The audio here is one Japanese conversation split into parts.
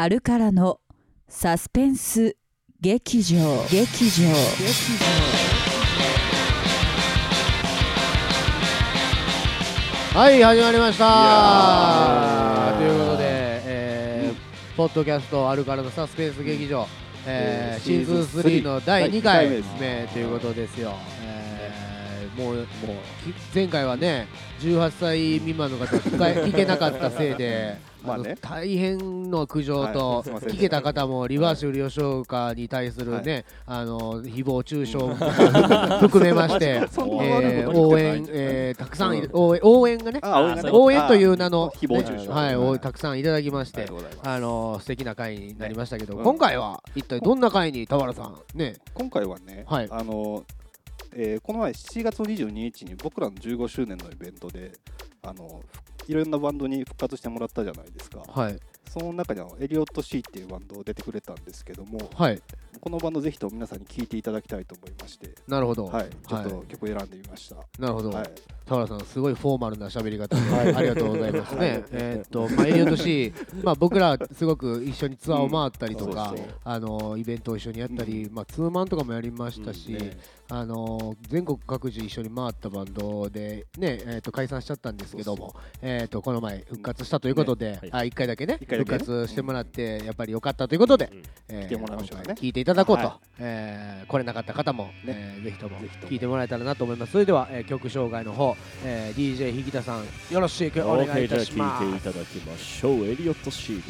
アルカラのサスペンス劇場。劇場。はい始まりました。ということで、えーポッドキャストアルカラのサスペンス劇場、えーえーシーズンシーズン3の第2第回二回目です目ということですよ、えーもうもうき前回はね18歳未満の方聞か聞けなかったせいでまあね。の大変の苦情と、聞けた方もリバーシブル吉岡に対するね、あの誹謗中傷も 含めまして、えー応援えーたくさん応援応援がねあ応援という名の、あ誹謗中傷。ねはい、たくさんいただきましてあの素敵な回になりましたけど、ね。今回は一体どんな回に田原さんね？今回はね、はい。あのえーこの前7月22日に僕らの15周年のイベントであのふいろんなバンドに復活してもらったじゃないですか。はい。その中にはエリオット・シーっていうバンド出てくれたんですけどもはい。このバンドぜひとも皆さんに聴いていただきたいと思いましてなるほど。はい。ちょっはと曲選んでみました、なるほど、はい。田原さんすごいフォーマルな喋り方で、はい。ありがとうございますね、はい。えーっと、まあ、エリオット C まあ僕らすごく一緒にツアーを回ったりとか、うん。あのイベントを一緒にやったり、まあ、ツーマンとかもやりましたし、ね。あの全国各地一緒に回ったバンドで、ねえー、と解散しちゃったんですけどもえー、とこの前復活したということで、あ1回だけね。一回だけ。ね復活してもらってやっぱり良かったということで、えー来てもらいましょうね。今回聞いていただこうと、はえー来れなかった方も、えーぜひとも聞いてもらえたらなと思います。それでは、えー曲紹介の方、えー DJ ひぎたさんよろしくお願いいたします。あ聞いていただきましょう。エリオット C で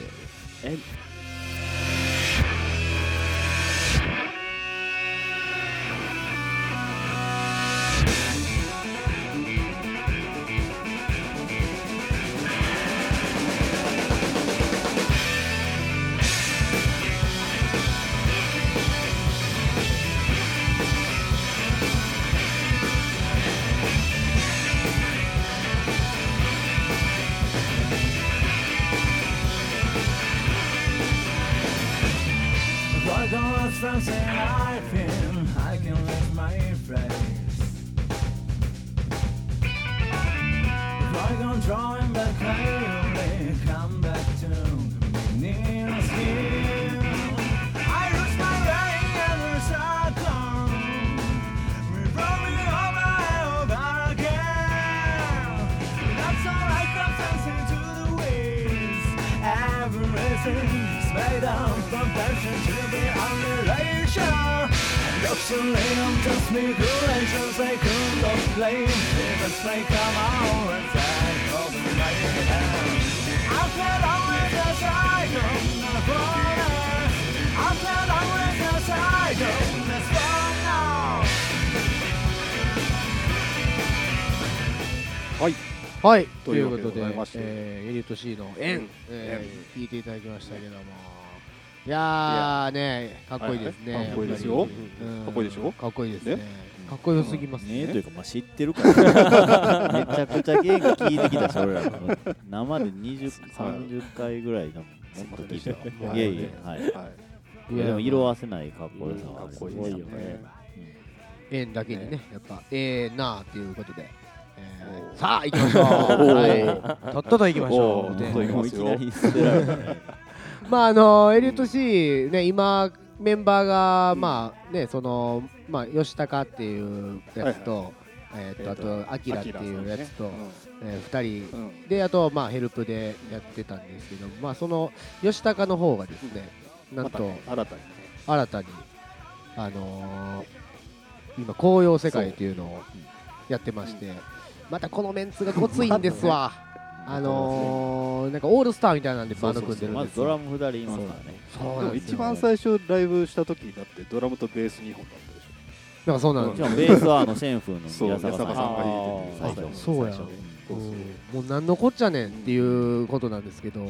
I'm just manipulations they could not blame Because they come out and say all the right I can always decide on the corner I can always decide on the spot now はいはい、とということででございましてえーエリオット C の「円」うんえー聞いていただきましたけどもいやーねかっこいいですね、はいかっこいいですよ。かっこいいでしょ？かっこいいですね。ね。かっこよすぎますね。ねというかまあ知ってるから。めちゃくちゃ芸が聞いてきたし俺ら。も生で20、30回ぐらいのもっと聞いたわ。いえいえはいはい。いやでも色あせないかっこよさはすごですよねいよね。円だけにねやっぱええなあっていうことで、さあ行きましょう、はい、とっとと行きましょう。とっと行きもういきなり捨てられたねまああのエリオット C ね今メンバーがまあねそのまあ吉高っていうやつと、えーっとあとアキラっていうやつと、えー、2人。であとまあヘルプでやってたんですけどまあその吉高の方がですねなんと新たに。新たにあのー今紅葉世界というのをやってましてまたこのメンツがごついんですわあのーなんかオールスターみたいなんでバンド組んでるんまずドですよラム2人いますからね。そうでもなんですよ。一番最初ライブした時だってドラムとベース2本だったでしなんかそうなんですよ。ベースはあのシェンフーのそう宮坂さん宮坂さんが弾いてる最初はいそうや。うそううん。もう何のこっちゃねんっていうことなんですけど、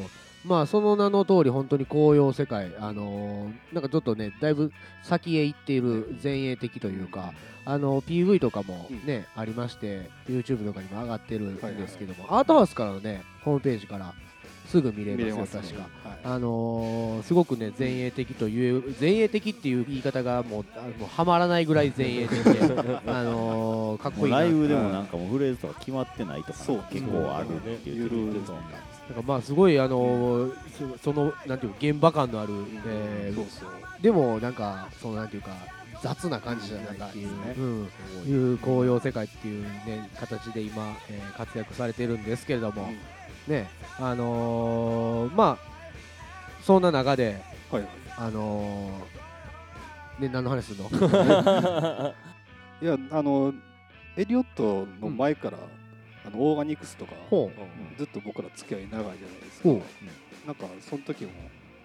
まあその名の通り本当に紅葉世界あのーなんかちょっとねだいぶ先へ行っている前衛的というかあの PV とかもね、ありまして YouTube とかにも上がってるんですけども、アートハウスからのねホームページからすぐ見れますね。確か。はい。あのーすごくね前衛的という前衛的っていう言い方がもうあもうはまらないぐらい前衛的で あのーかっもこいいライブでもなんかもうフレーズとか決まってないとかそう。結構あるっていうねなんかまあすごいあのーそそのなんていうか現場感のある、えーでもなんかそのなんていうか雑な感じじゃないっていう、うん、いう紅葉世界っていうね形で今、えー活躍されてるんですけれども、ねあのーまあそんな中ではいはい。あのーね何の話するの？いやあのエリオットの前から、あのオーガニクスとかほずっと僕ら付き合い長いじゃないですか。ほなんかその時も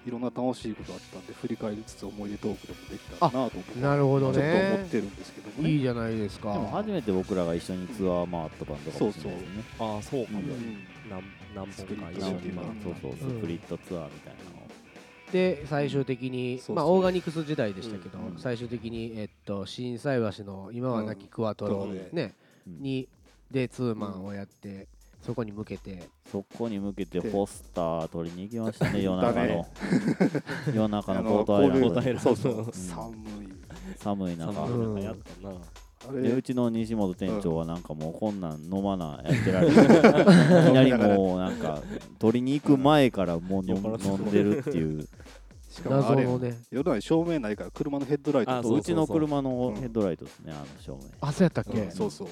いろんな楽しいことあったんで振り返りつつ思い出トークでもできたらなと僕はなるほどちょっと思ねってるんですけどもね。いいじゃないですか。でも初めて僕らが一緒にツアー回ったバンドかもしれないですね。ああそうか。も、うん。何何本か一一緒に。緒にまあうんそうそう。うんスプリットツアーみたいなのを。で最終的に、そうそう。まあ、オーガニクス時代でしたけど、うん。最終的に、えっと、心斎橋の今はなきクワトロ、うん。ねうん。にでツーマンをやって、そこに向けて。そこに向けてでポスター取りに行きましたね 夜中の。夜中あのポートアイランド寒い。寒い中。寒い中やったな、あでれうちの西本店長はなんかもうこんなん飲まなやってられる。いきなりもうなんか取りに行く前からもう飲んでるっていう。しかもあれ謎のね。夜中に照明ないから車のヘッドライトううちの車のヘッドライトですねあの照明。あそうやったっけ、うん。そうそう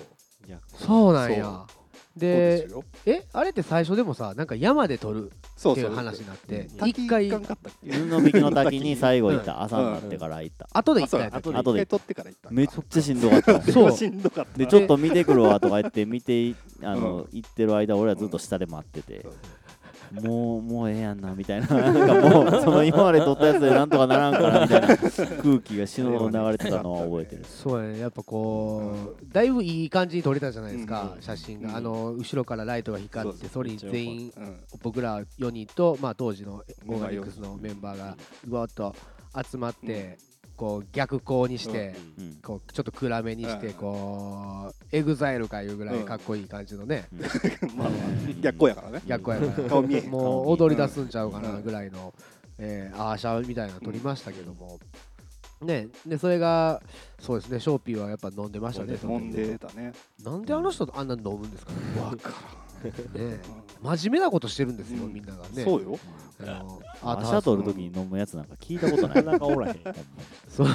そうなんや。そう。でそうですよ。えあれって最初でもさなんか山で撮るっていう。そうそう話になってうん。一回行かんかったっけ？布引きの滝に最後行った。朝になってから行った。後で行った後で。撮ってから行っためっちゃしんどかった。そう。しんどかった。でちょっと見てくるわとか言って見ていあの、うん。行ってる間俺はずっと下で待っててもうもうええやんなみたいな。なんかもうその今まで撮ったやつでなんとかならんかなみたいな空気が死ぬほど流れてたのは覚えてる。そうやねやっぱこうだいぶいい感じに撮れたじゃないですか、うん。写真が、うんあの後ろからライトが光ってそれに全員うん。僕ら4人と、まあ、当時のオーガニクスのメンバーがうわっと集まって、こう逆光にして、うんこうちょっと暗めにして、うん。こうエグザイルかいうぐらいかっこいい感じのね、逆光やからね。逆光やから。もう踊り出すんちゃうかなうんぐらいの、えーアーシャみたいなの撮りましたけども、ねでそれがそうですねショーピーはやっぱ飲んでましたね飲んでたね。なんであの人あんなに飲むんですかね。わからね真面目なことしてるんですよ、うん。みんながね。そうよ。あのアシートハウスャ取るときに飲むやつなんか聞いたことないなかなかおらへんそう。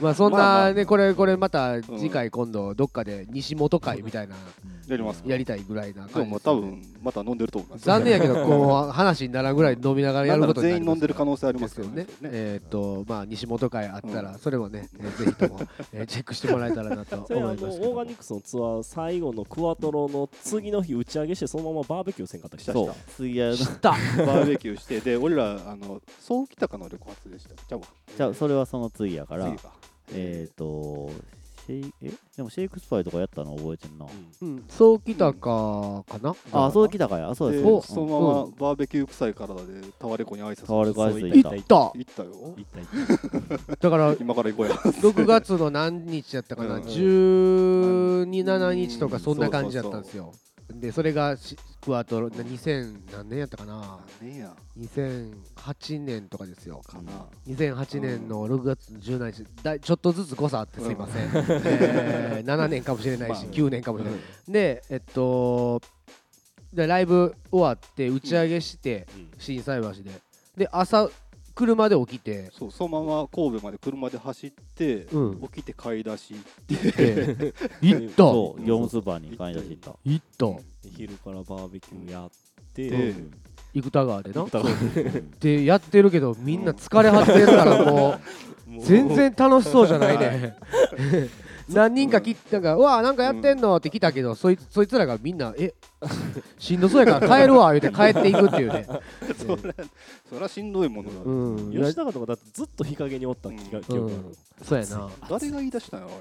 まあそんなね、これこれまた次回今度どっかで西本会みたいなやりますやりたいぐらいなで感じでね。も多分また飲んでると思います。残念やけどこう話にならんぐらい飲みながらやることにな全員ります飲んでる可能性ありでますすよね。よね。えーっとまあ西本会あったらうん。それもね、えーぜひとも、えーチェックしてもらえたらなと思いますけど。もーガニクスのツアー最後のクワトロの次の日打ち上げしてそのままバーベキューせんかったっけそう次は知ったバーベキューしてで俺らあの早期高の緑発でした？じゃあそれはその次やから次かえっ、ー、とシェイえ？でもシェイクスパイとかやったの覚えてんな、うん。そうきたかかなあそう来たかやあそうでですおそのままバーベキュー臭い体でタワレコに挨拶タワレコ挨拶。行った。行った。行ったよ。行った行った。だから今から行こうや。6月の何日やったかな、うん。1217日とかそんな感じやったんですよでそれがしクワトロ2000何年やったかな。ねや？2008年とかですよ。かな。2008年の6月17日だいちょっとずつ誤差あってすいません、えー。7年かもしれないし、まあ。9年かもしれない、でえっとでライブ終わって打ち上げしてうん。心斎橋で。で朝車で起きて。そうそのまま神戸まで車で走ってうん。起きて買い出しで行った。そう業務スーパーに買い出し行った。行った。昼からバーベキューやって、で生田川でな。で。やってるけどみんな疲れ果てるからももう う。全然楽しそうじゃないね 何人かきなんか「うわなんかやってんの?」って来たけどそいそいつらがみんな「えしんどそうやから帰るわ」言うて帰っていくっていうね。そりゃそりゃしんどいものだ。うん。吉高とかだってずっと日陰におった気が、記憶あるそうやな。誰が言い出したんやあれ。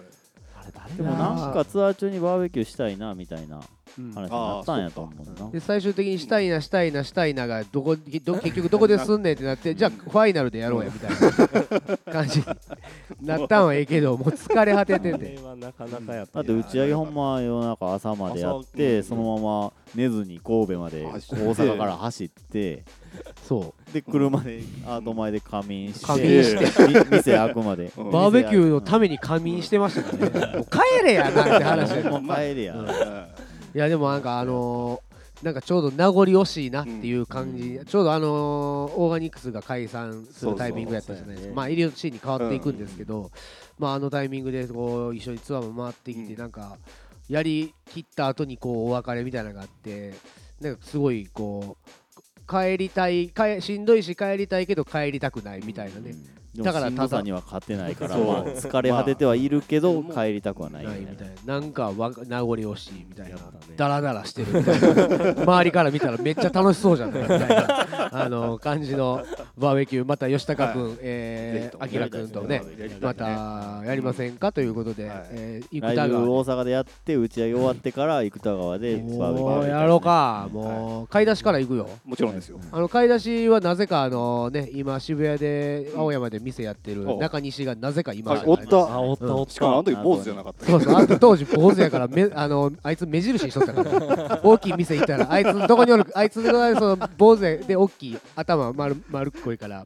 あれ誰でもなんかツアー中にバーベキューしたいなみたいな。うん話になったんやと思うな。で最終的にしたいなしたいなしたいながどこど結局どこですんねんってなってじゃあファイナルでやろうやみたいな感じになったんはええけどもう疲れ果ててあてれはなかなかやっただって打ち上げほんま夜中朝までやって朝そのまま寝ずに神戸まで大阪から走ってそうで車でアート前で仮眠して仮眠してみ店開くまでうんバーベキューのために仮眠してましたからねもう帰れやなんて話でもう帰れやうんいやでもなんかあのーなんかちょうど名残惜しいなっていう感じ、ちょうどあのーオーガニクスが解散するタイミングやったじゃないですか、ねまあイリオシーンに変わっていくんですけど、まああのタイミングでこう一緒にツアーも回ってきて、うん。なんかやりきった後にこうお別れみたいなのがあってなんかすごいこう帰りたい帰しんどいし帰りたいけど帰りたくないみたいなね、だだかただかららただ。には勝てないから、まあ、疲れ果ててはいるけど、まあ帰りたくはないみたいなないみたいな。なんかわ名残惜しいみたいな。やったね。ダラダラしてるみたいな。周りから見たらめっちゃ楽しそうじゃない？みたいな。あの感じのバーベキューまた吉高君、ぜひともえーあきら君とねね。またやりませんか？ということで、はい。えー、ライブ生田川大阪でやって打ち上げ終わってから生田川でバーベキューやろうか。もう買い出しから行くよ。もちろんですよ。あの買い出しはなぜかあのね今渋谷で青山で店やってるお。中西がなぜかいましおった。あおったおっしかもあのた時坊主じゃなかった。そうそう、当時坊主やからめ あのあいつ目印にしとったから、大きい店行ったらあいつどこにおるあいつがその坊主でで大きい頭丸丸っこいから。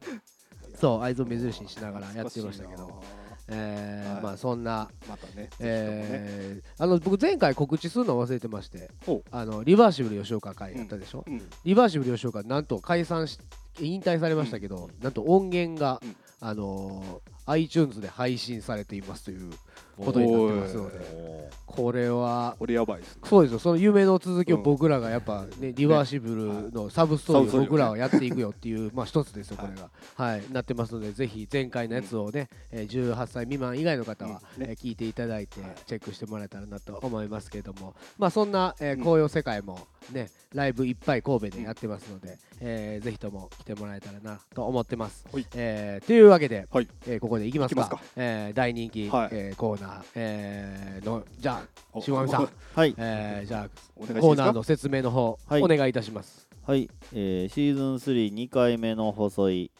そうあいつを目印にしながらやってましたけど、えーはい。まあそんな、またねえーあの僕前回告知するの忘れてましてあのリバーシブル吉岡会やったでしょ、うん。リバーシブル吉岡なんと解散し引退されましたけど、なんと音源が、うんあのー iTunes で配信されていますということになってますので。これはこれやばいですねそうですよ。その夢の続きをうん僕らがやっぱねリバーシブルのサブストーリーを僕らはやっていくよっていうまあ一つですよこれが。はい。なってますのでぜひ前回のやつをねえー18歳未満以外の方はうん。ね。えー聞いていただいてチェックしてもらえたらなと思いますけれども。まあそんなえー紅葉世界もねライブいっぱい神戸でやってますのでえーぜひとも来てもらえたらなと思ってます。はい。えーというわけではい。えーここでいきますか。まえー大人気はい。えーコーナー。えーのじゃあお下上さん。はい、えーじゃコーナーの説明の方、はい。お願いいたします。はい。えーシーズン32回目の細い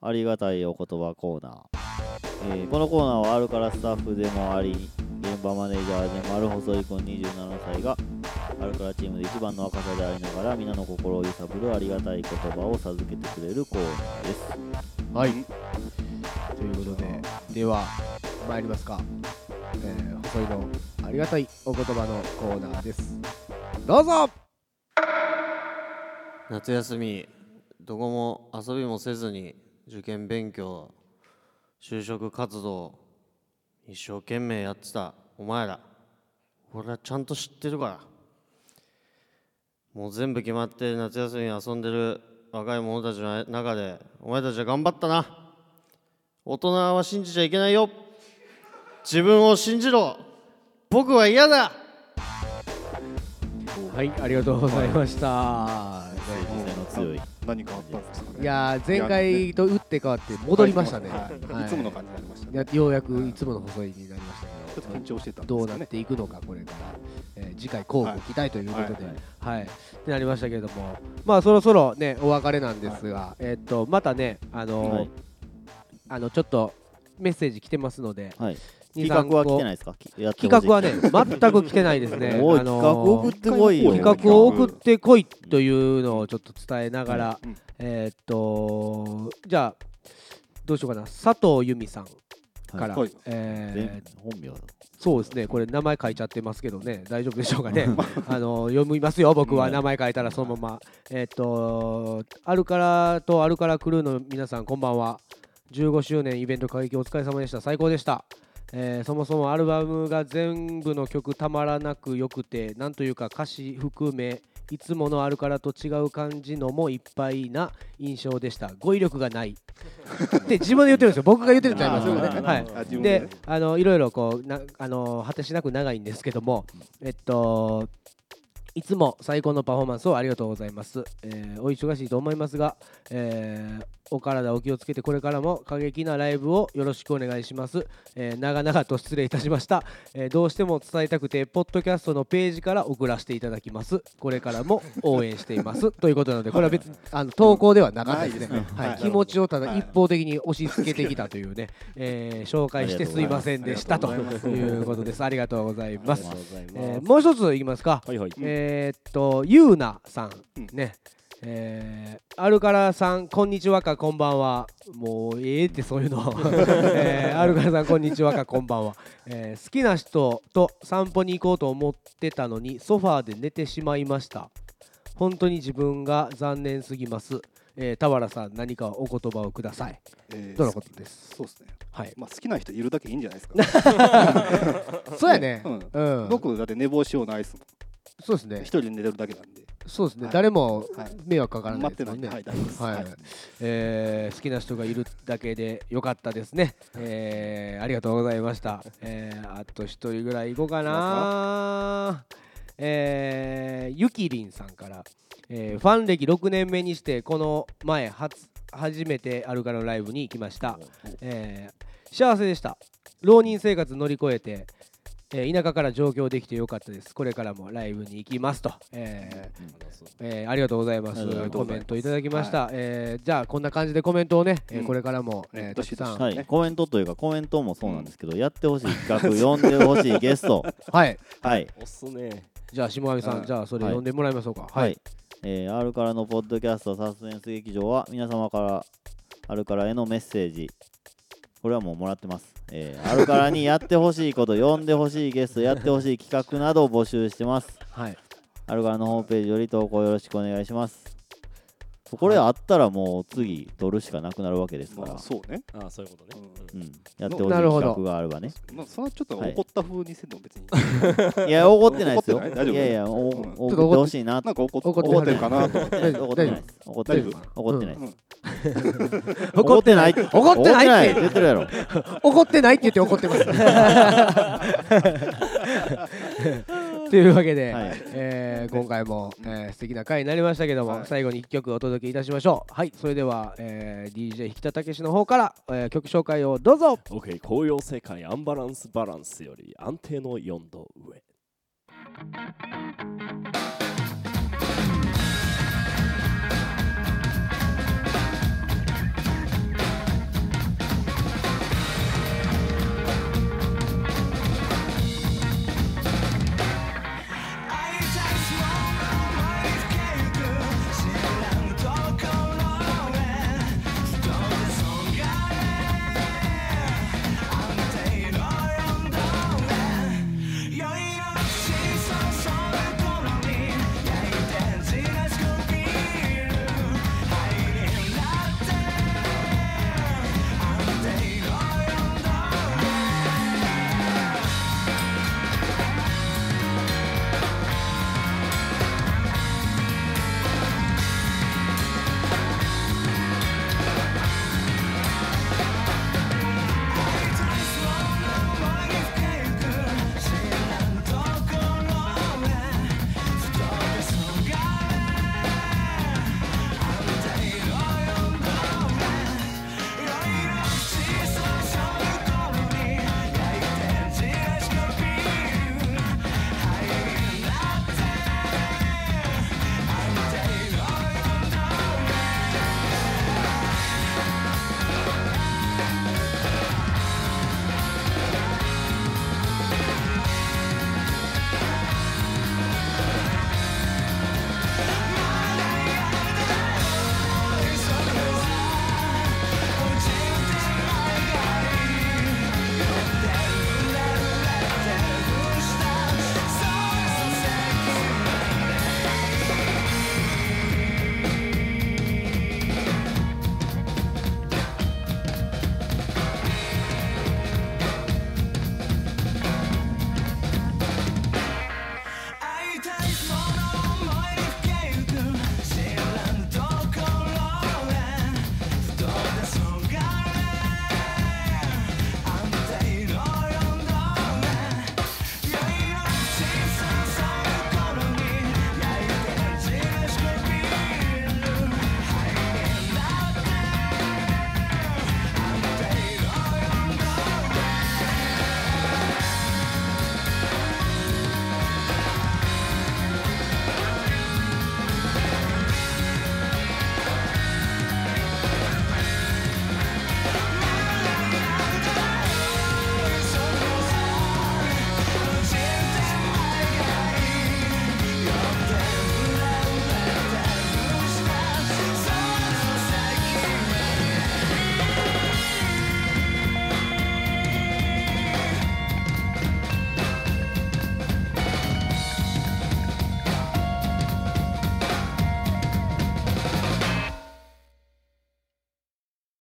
ありがたいお言葉コーナー、えーこのコーナーはあるからスタッフでもあり現場マネージャーでもある細い君27歳があるからチームで一番の若さでありながら皆の心を揺さぶるありがたい言葉を授けてくれるコーナーです。はい。ということで、では、参りますか。えー、細いのありがたいお言葉のコーナーです。どうぞ夏休みどこも遊びもせずに受験勉強就職活動一生懸命やってたお前ら俺はちゃんと知ってるからもう全部決まって夏休み遊んでる若い者たちの中でお前たちは頑張ったな大人は信じちゃいけないよ。自分を信じろ。僕は嫌だ。はい、ありがとうございました。実践の強い。何かあったんですかねいやー、前回と打って変わって戻りましたね。はいはい。いつもの感じになりましたね。やようやくいつもの細いになりました。けどちょっと緊張してたんですどうなっていくのかこれから、えー次回交互期待ということで、はい。ってなりましたけれども。まあそろそろねお別れなんですが、えーっとまたねあのーはいあのちょっとメッセージ来てますのではい。2企画は来ていないですか？企画はね全く来てないですね。あのー企画を送ってこいというのをちょっと伝えながら、うん。えーっとじゃあどうしようかな。佐藤由美さんから、はい。えー全本名だ。そうですね、これ名前書いちゃってますけどね、大丈夫でしょうかね。あの読みますよ、僕は。うん。名前書いたらそのまま。えっと、アルカラとアルカラクルーの皆さん、こんばんは。15周年イベント過激お疲れ様でした。最高でした。えーそもそもアルバムが全部の曲たまらなくよくて、なんというか歌詞含め、いつものアルカラと違う感じのもいっぱいな印象でした。語彙力がない。って自分で言ってるんですよ。僕が言ってるんちゃいますよね。はい。でねあのいろいろこうなあの果てしなく長いんですけどもえっといつも最高のパフォーマンスをありがとうございます、えーお忙しいと思いますが、えーお体お気をつけてこれからも過激なライブをよろしくお願いします、えー長々と失礼いたしました、えーどうしても伝えたくてポッドキャストのページから送らせていただきます。これからも応援しています。ということなのでこれは別にあの投稿ではなかったですね。はい。はい。気持ちをただはい。一方的に押し付けてきたというね、えー紹介してすいませんでしたということです。ありがとうございます。えーもう一ついきますか。はいはい。えーっと、ゆうなさんうんね。えー、アルカラさんこんにちはかこんばんは。もうええってそういうの、えー、アルカラさんこんにちはかこんばんは、えー好きな人と散歩に行こうと思ってたのにソファーで寝てしまいました。本当に自分が残念すぎます、えー、田原さん何かお言葉をください。えーとのことです？そうですね。はい。まあ好きな人いるだけいいんじゃないですか。そうやね。うん。うん。僕だって寝坊しようないですもん。そうですね一人で寝てるだけなんで。そうですね、はい誰もはい迷惑かからない待ってですもんね。はい、えー好きな人がいるだけでよかったですね。えーありがとうございました。えーあと一人ぐらい行こうかな。えーゆきりんさんから、えーファン歴6年目にしてこの前初初めてアルカのライブに行きました。えー幸せでした。浪人生活乗り越えて、えー田舎から上京できてよかったです。これからもライブに行きますと。えーえーありがとうございます。ありがとうございます。コメントいただきました、えーじゃあこんな感じでコメントをね、えーうん。これからも、えーどしさん。ははい、コメントというかコメントもそうなんですけど、やってほしい企画呼んでほしいゲスト。はい。はい。押すね。じゃあ下上さん、うん。じゃあそれはい。呼んでもらいましょうか。はい、えー、R からのポッドキャストサスペンス劇場は皆様から R からへのメッセージこれはもうもらってます、えー、R からにやってほしいこと呼んでほしいゲストやってほしい企画などを募集してます。はい。R からのホームページより投稿よろしくお願いしますこれあったらもう次取るしかなくなるわけですから、まあそうね。ああそういうことね、ううん。うん、やってほしい企画があればね。まあそれはちょっとはい。怒った風にせんのも別に。いや怒ってないですよ。怒ってない？大丈夫？いやいやおうん。送ってほしいな。なんか怒って怒ってるかなと思って。怒ってない。怒ってない怒ってない 怒ってない。怒ってないって。怒って言ってるやろ。怒ってないって言って怒ってますというわけで、はい。えー今回も、えー素敵な回になりましたけども、はい。最後に1曲お届けいたしましょう。はいそれでは、えー DJ 引田武史の方から、えー曲紹介をどうぞ。OK 紅葉世界アンバランスバランスより安定の4度上